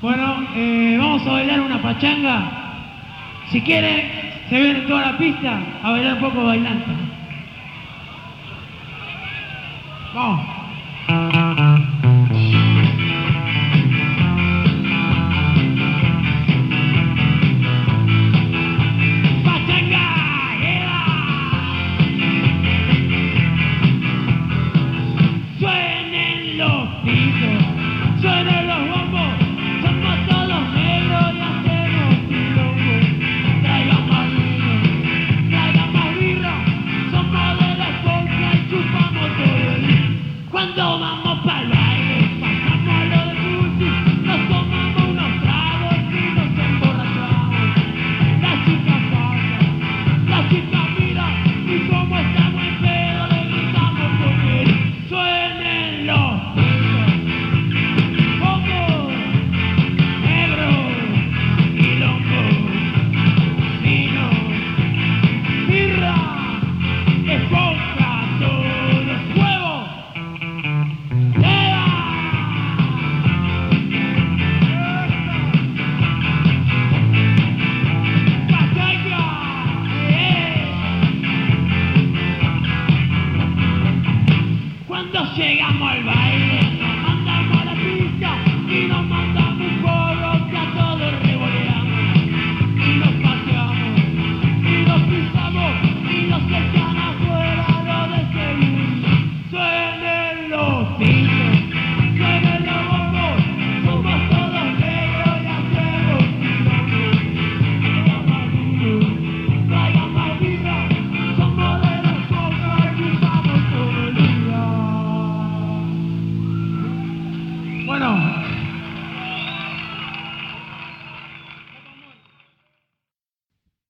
Bueno, eh, vamos a bailar una pachanga. Si quieren, se vienen toda la pista a bailar un poco bailando. Vamos. Suena los pisos, suena los Sigamos el baile, nos a la pista y nos mandamos un porro que a todos revoleamos. Y nos paseamos, y nos pisamos, y nos echan afuera lo de Sevilla. Suenen los. Bueno,